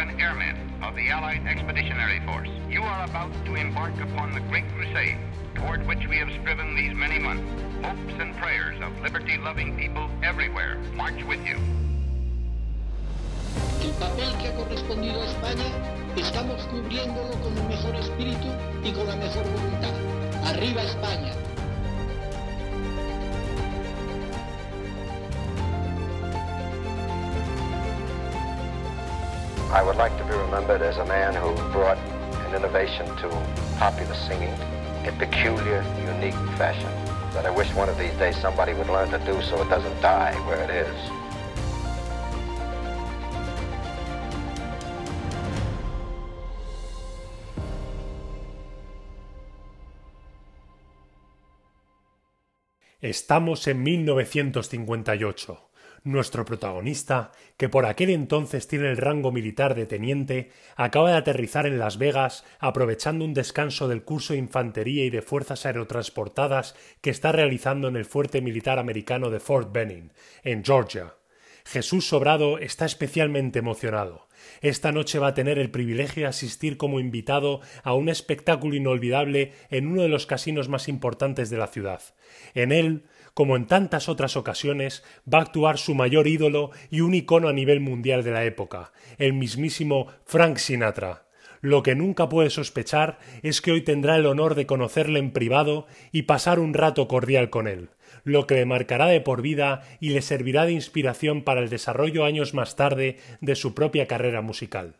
and airmen of the Allied Expeditionary Force, you are about to embark upon the great crusade toward which we have striven these many months. Hopes and prayers of liberty-loving people everywhere march with you. El papel que ha correspondido a España estamos cubriéndolo con el mejor espíritu y con la mejor voluntad. ¡Arriba España! I would like to be remembered as a man who brought an innovation to popular singing in peculiar, unique fashion that I wish one of these days somebody would learn to do so it doesn't die where it is. Estamos en 1958. Nuestro protagonista, que por aquel entonces tiene el rango militar de teniente, acaba de aterrizar en Las Vegas aprovechando un descanso del curso de infantería y de fuerzas aerotransportadas que está realizando en el fuerte militar americano de Fort Benning, en Georgia. Jesús Sobrado está especialmente emocionado. Esta noche va a tener el privilegio de asistir como invitado a un espectáculo inolvidable en uno de los casinos más importantes de la ciudad. En él como en tantas otras ocasiones, va a actuar su mayor ídolo y un icono a nivel mundial de la época, el mismísimo Frank Sinatra. Lo que nunca puede sospechar es que hoy tendrá el honor de conocerle en privado y pasar un rato cordial con él, lo que le marcará de por vida y le servirá de inspiración para el desarrollo años más tarde de su propia carrera musical.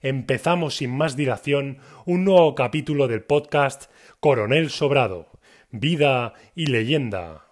Empezamos sin más dilación un nuevo capítulo del podcast Coronel Sobrado, Vida y Leyenda.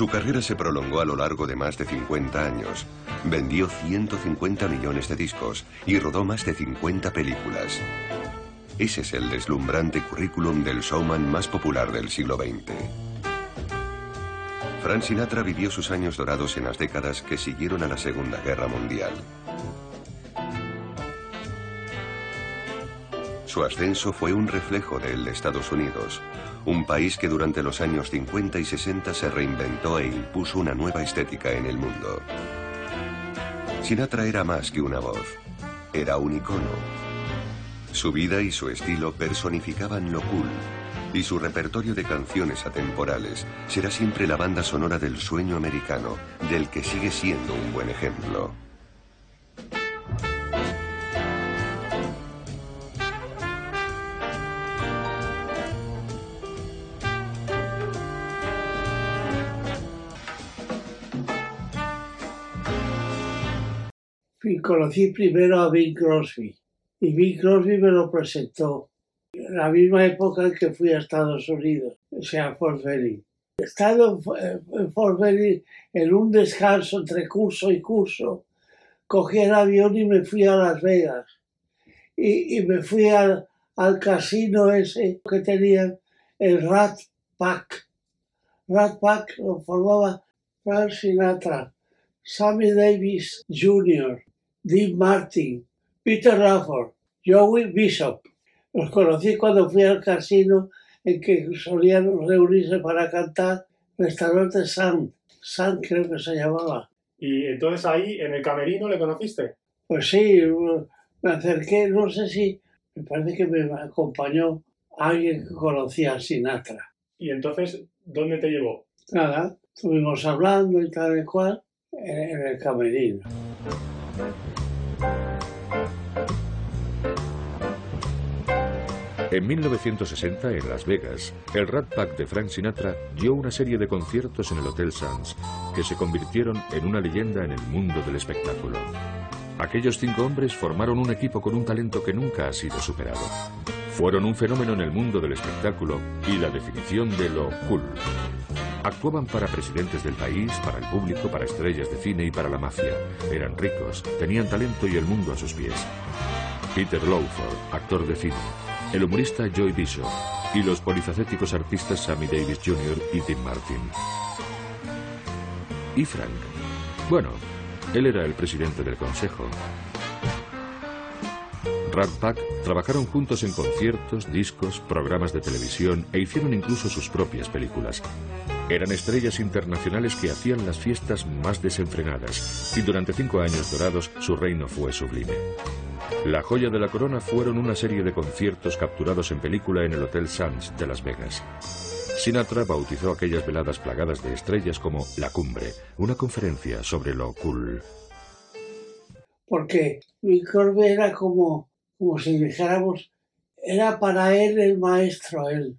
Su carrera se prolongó a lo largo de más de 50 años. Vendió 150 millones de discos y rodó más de 50 películas. Ese es el deslumbrante currículum del showman más popular del siglo XX. Frank Sinatra vivió sus años dorados en las décadas que siguieron a la Segunda Guerra Mundial. Su ascenso fue un reflejo del de Estados Unidos, un país que durante los años 50 y 60 se reinventó e impuso una nueva estética en el mundo. Sinatra era más que una voz, era un icono. Su vida y su estilo personificaban lo cool, y su repertorio de canciones atemporales será siempre la banda sonora del sueño americano, del que sigue siendo un buen ejemplo. Conocí primero a Bing Crosby y Bing Crosby me lo presentó en la misma época en que fui a Estados Unidos, o sea, Fort Benning. Estando en Fort Benning, en un descanso entre curso y curso, cogí el avión y me fui a Las Vegas. Y, me fui al, al, casino ese que tenían el Rat Pack. Rat Pack lo formaba Frank Sinatra, Sammy Davis Jr., Dean Martin, Peter Rafford, Joey Bishop. Los conocí cuando fui al casino en que solían reunirse para cantar restaurante Sun. Sun creo que se llamaba. ¿Y entonces ahí en el camerino le conociste? Pues sí, me acerqué, no sé si, me parece que me acompañó alguien que conocía a Sinatra. ¿Y entonces dónde te llevó? Nada, estuvimos hablando y tal y cual en el camerino. En 1960, en Las Vegas, el Rat Pack de Frank Sinatra dio una serie de conciertos en el Hotel Sands que se convirtieron en una leyenda en el mundo del espectáculo. Aquellos cinco hombres formaron un equipo con un talento que nunca ha sido superado. Fueron un fenómeno en el mundo del espectáculo y la definición de lo cool. Actuaban para presidentes del país, para el público, para estrellas de cine y para la mafia. Eran ricos, tenían talento y el mundo a sus pies. Peter Lawford, actor de cine. el humorista Joy Bishop y los polifacéticos artistas Sammy Davis Jr. y Tim Martin. ¿Y Frank? Bueno, él era el presidente del consejo. Rat Pack trabajaron juntos en conciertos, discos, programas de televisión e hicieron incluso sus propias películas. Eran estrellas internacionales que hacían las fiestas más desenfrenadas y durante cinco años dorados su reino fue sublime. La joya de la corona fueron una serie de conciertos capturados en película en el Hotel Sands de Las Vegas. Sinatra bautizó aquellas veladas plagadas de estrellas como La Cumbre, una conferencia sobre lo cool. Porque Bill era como, como si dijéramos, era para él el maestro, él,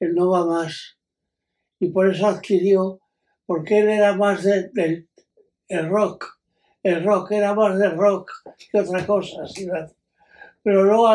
él no va más. Y por eso adquirió, porque él era más del de, rock, el rock era más de rock que otra cosa. Pero luego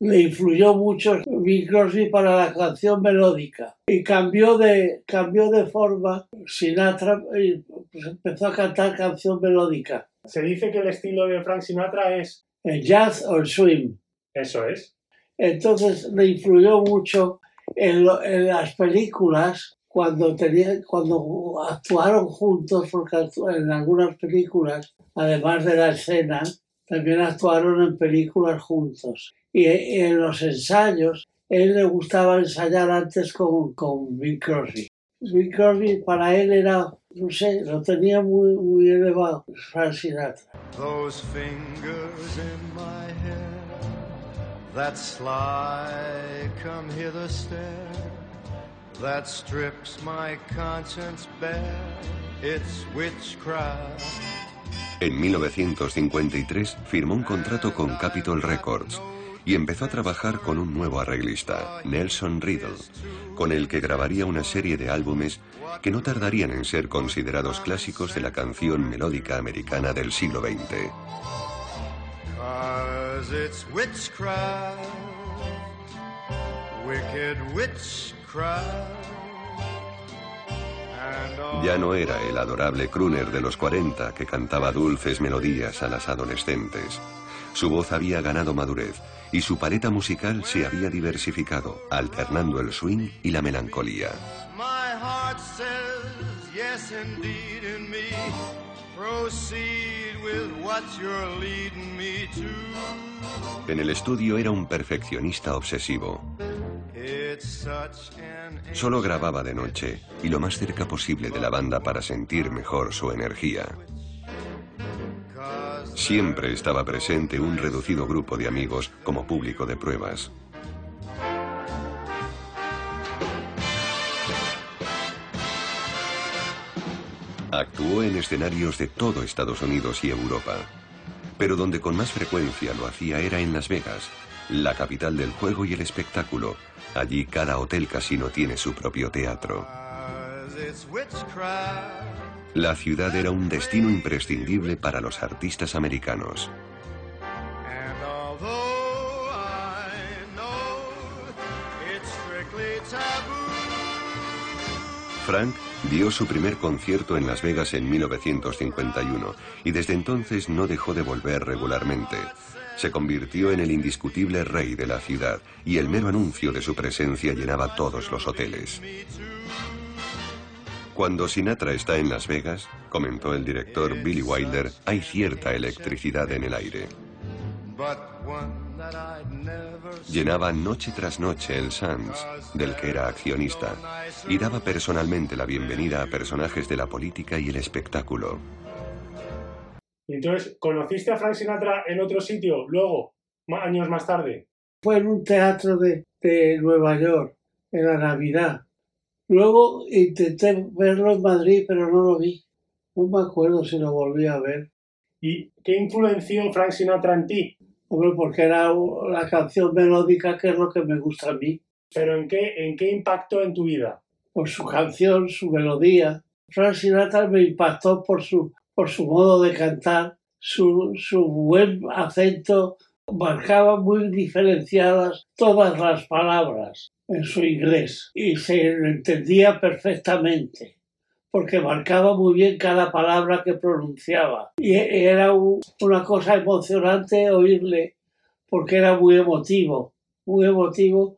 le influyó mucho Bing Crosby para la canción melódica y cambió de, cambió de forma Sinatra y pues empezó a cantar canción melódica. Se dice que el estilo de Frank Sinatra es el jazz o el swing. Eso es. Entonces le influyó mucho en, en las películas cuando, tenía, cuando actuaron juntos, porque en algunas películas, además de la escena, también actuaron en películas juntos y en los ensayos, él le gustaba ensayar antes con, con Bing Crosby. Bing Crosby para él era, no sé, lo tenía muy, muy elevado, Frank Sinatra. Those fingers in my come hither that strips my conscience bare, it's witchcraft. En 1953 firmó un contrato con Capitol Records y empezó a trabajar con un nuevo arreglista, Nelson Riddle, con el que grabaría una serie de álbumes que no tardarían en ser considerados clásicos de la canción melódica americana del siglo XX. Ya no era el adorable crooner de los 40 que cantaba dulces melodías a las adolescentes. Su voz había ganado madurez y su paleta musical se había diversificado, alternando el swing y la melancolía. En el estudio era un perfeccionista obsesivo. Solo grababa de noche y lo más cerca posible de la banda para sentir mejor su energía. Siempre estaba presente un reducido grupo de amigos como público de pruebas. Actuó en escenarios de todo Estados Unidos y Europa, pero donde con más frecuencia lo hacía era en Las Vegas, la capital del juego y el espectáculo. Allí cada hotel casino tiene su propio teatro. La ciudad era un destino imprescindible para los artistas americanos. Frank dio su primer concierto en Las Vegas en 1951 y desde entonces no dejó de volver regularmente. Se convirtió en el indiscutible rey de la ciudad y el mero anuncio de su presencia llenaba todos los hoteles. Cuando Sinatra está en Las Vegas, comentó el director Billy Wilder, hay cierta electricidad en el aire. Llenaba noche tras noche el Sands, del que era accionista, y daba personalmente la bienvenida a personajes de la política y el espectáculo. ¿Y entonces conociste a Frank Sinatra en otro sitio luego, años más tarde? Fue en un teatro de, de Nueva York, en la Navidad. Luego intenté verlo en Madrid, pero no lo vi. No me acuerdo si lo volví a ver. ¿Y qué influenció Frank Sinatra en ti? Hombre, porque era la canción melódica que es lo que me gusta a mí. ¿Pero en qué, en qué impactó en tu vida? Por su canción, su melodía. Frank Sinatra me impactó por su, por su modo de cantar, su, su buen acento. Marcaba muy diferenciadas todas las palabras en su inglés y se entendía perfectamente porque marcaba muy bien cada palabra que pronunciaba. Y era una cosa emocionante oírle porque era muy emotivo. muy emotivo.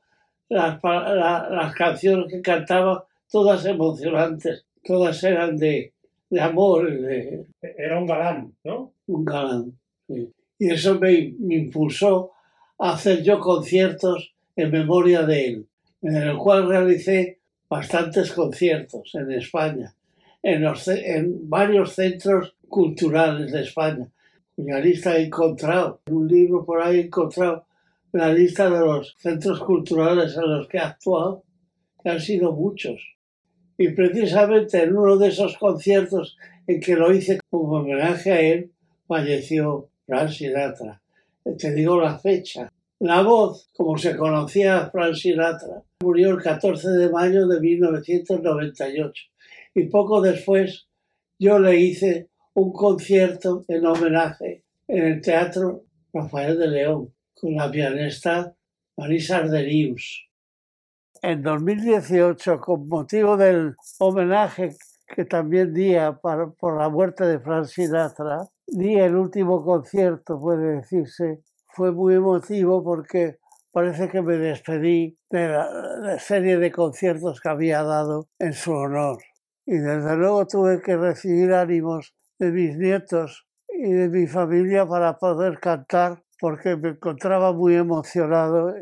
Las, las canciones que cantaba, todas emocionantes, todas eran de, de amor. De, Era un galán, ¿no? Un galán, sí. Y eso me, me impulsó a hacer yo conciertos en memoria de él, en el cual realicé bastantes conciertos en España, en, los, en varios centros culturales de España, cuya lista he encontrado, en un libro por ahí he encontrado la lista de los centros culturales en los que he actuado, que han sido muchos. Y precisamente en uno de esos conciertos en que lo hice como homenaje a él, falleció Frank Sinatra. Te digo la fecha. La voz, como se conocía a Frank Sinatra, murió el 14 de mayo de 1998. Y poco después yo le hice un concierto en homenaje en el Teatro Rafael de León con la pianista Marisa Arderius. En 2018, con motivo del homenaje que también di por la muerte de Frank Sinatra, di el último concierto, puede decirse. Fue muy emotivo porque parece que me despedí de la serie de conciertos que había dado en su honor. Y desde luego tuve que recibir ánimos de mis nietos y de mi familia para poder cantar porque me encontraba muy emocionado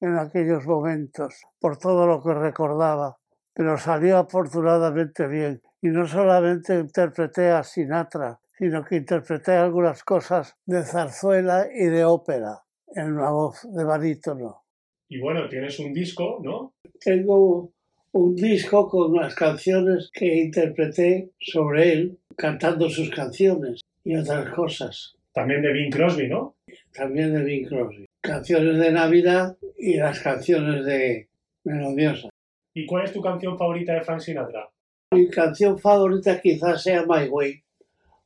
en aquellos momentos por todo lo que recordaba, pero salió afortunadamente bien. Y no solamente interpreté a Sinatra, sino que interpreté algunas cosas de zarzuela y de ópera en una voz de barítono. Y bueno, tienes un disco, ¿no? Tengo un disco con las canciones que interpreté sobre él, cantando sus canciones y otras cosas. También de Bing Crosby, ¿no? También de Bing Crosby. Canciones de Navidad y las canciones de Melodiosa. ¿Y cuál es tu canción favorita de Frank Sinatra? Mi canción favorita quizás sea My Way,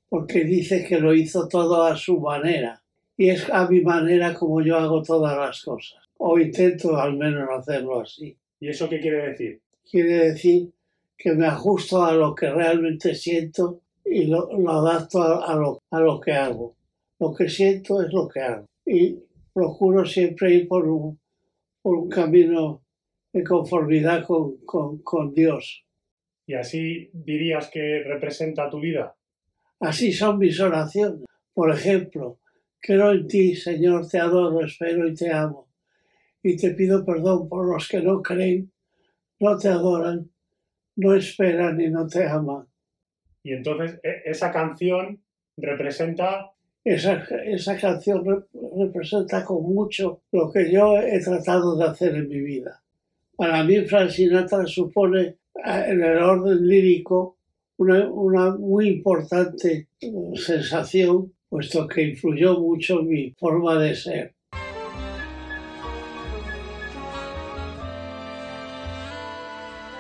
porque dice que lo hizo todo a su manera. Y es a mi manera como yo hago todas las cosas. O intento al menos hacerlo así. ¿Y eso qué quiere decir? Quiere decir que me ajusto a lo que realmente siento y lo, adapto a, lo, a lo que hago. Lo que siento es lo que hago. Y procuro siempre ir por un, por un camino de conformidad con, con, con Dios. ¿Y así dirías que representa tu vida? Así son mis oraciones. Por ejemplo, creo en ti, Señor, te adoro, espero y te amo. Y te pido perdón por los que no creen, no te adoran, no esperan y no te aman. Y entonces e, esa canción representa... Esa, esa canción representa con mucho lo que yo he tratado de hacer en mi vida. Para mí, Frank Sinatra supone en el orden lírico una, una muy importante eh, sensación, puesto que influyó mucho en mi forma de ser.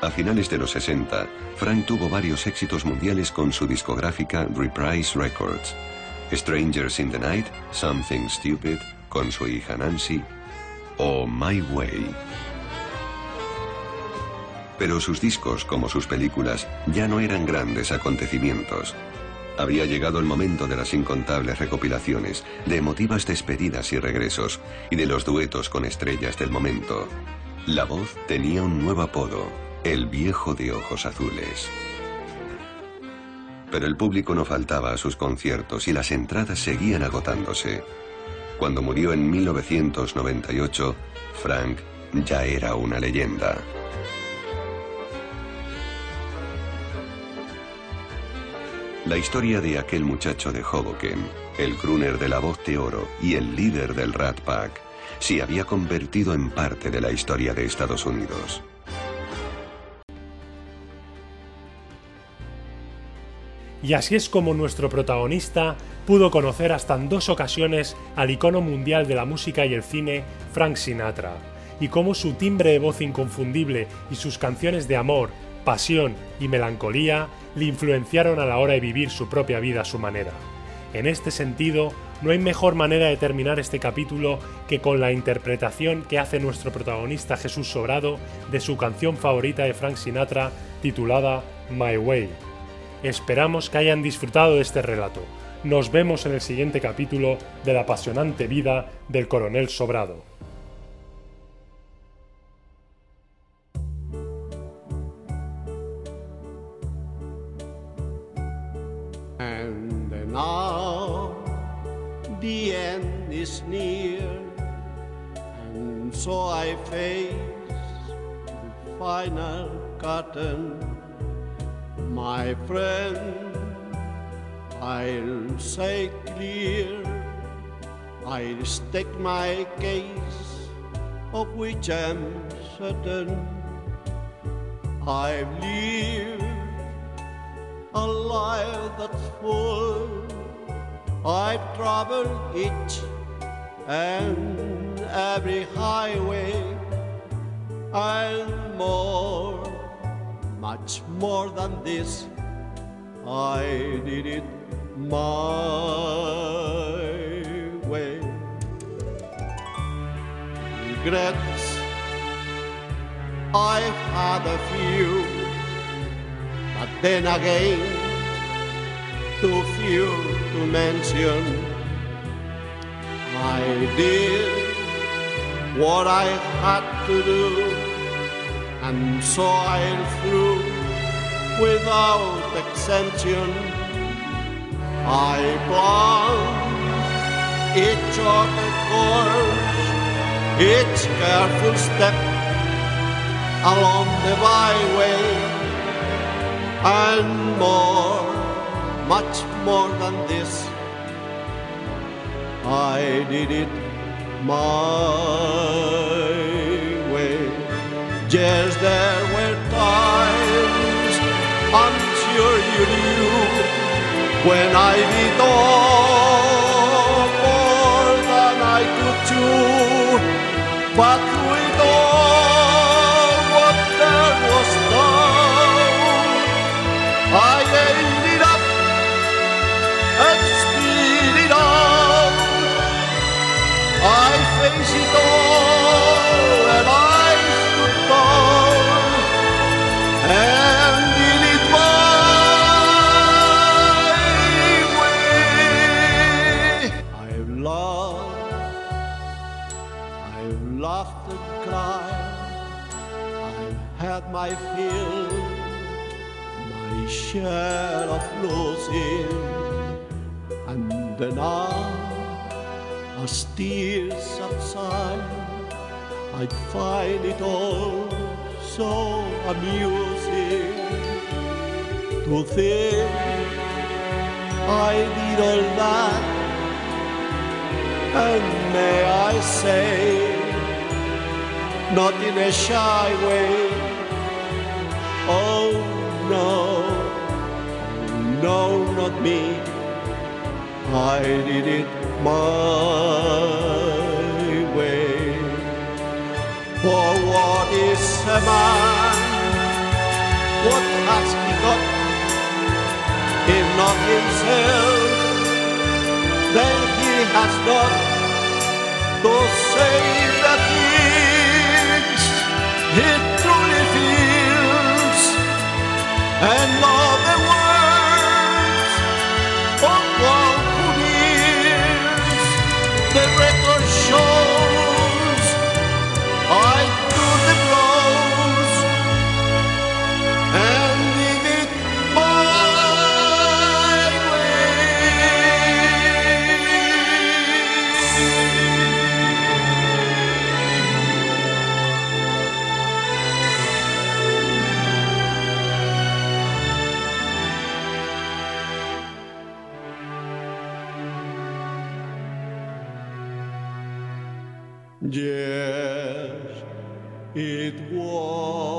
A finales de los 60, Frank tuvo varios éxitos mundiales con su discográfica Reprise Records. Strangers in the Night, Something Stupid, con su hija Nancy, o My Way. Pero sus discos, como sus películas, ya no eran grandes acontecimientos. Había llegado el momento de las incontables recopilaciones, de emotivas despedidas y regresos, y de los duetos con estrellas del momento. La voz tenía un nuevo apodo, el viejo de ojos azules. Pero el público no faltaba a sus conciertos y las entradas seguían agotándose. Cuando murió en 1998, Frank ya era una leyenda. La historia de aquel muchacho de Hoboken, el crooner de la voz de oro y el líder del Rat Pack, se había convertido en parte de la historia de Estados Unidos. Y así es como nuestro protagonista pudo conocer hasta en dos ocasiones al icono mundial de la música y el cine, Frank Sinatra, y cómo su timbre de voz inconfundible y sus canciones de amor, pasión y melancolía le influenciaron a la hora de vivir su propia vida a su manera. En este sentido, no hay mejor manera de terminar este capítulo que con la interpretación que hace nuestro protagonista Jesús Sobrado de su canción favorita de Frank Sinatra titulada My Way. Esperamos que hayan disfrutado de este relato. Nos vemos en el siguiente capítulo de la apasionante vida del coronel Sobrado. And now the end is near, and so I face the final. My friend, I'll say clear, I'll stake my case, of which I'm certain. I've lived a life that's full. I've traveled each and every highway and more, much more than this. I did it my way. Regrets, I've had a few, but then again, too few to mention. I did what I had to do, and so I'll through without exemption. I plan each ordered course, each careful step along the byway, and more, much more than this. I did it my. Yes, there were times, I'm sure you knew, when I did all more than I could do. But it all, what there was done, I ended up and speed it out. I face it all and now as tears subside, I'd find it all so amusing. To think I did all that, and may I say, not in a shy way, oh no, not me. I did it my way. For what is a man? What has he got? If not himself, then he has not to say the things he truly feels and all the Yes, it was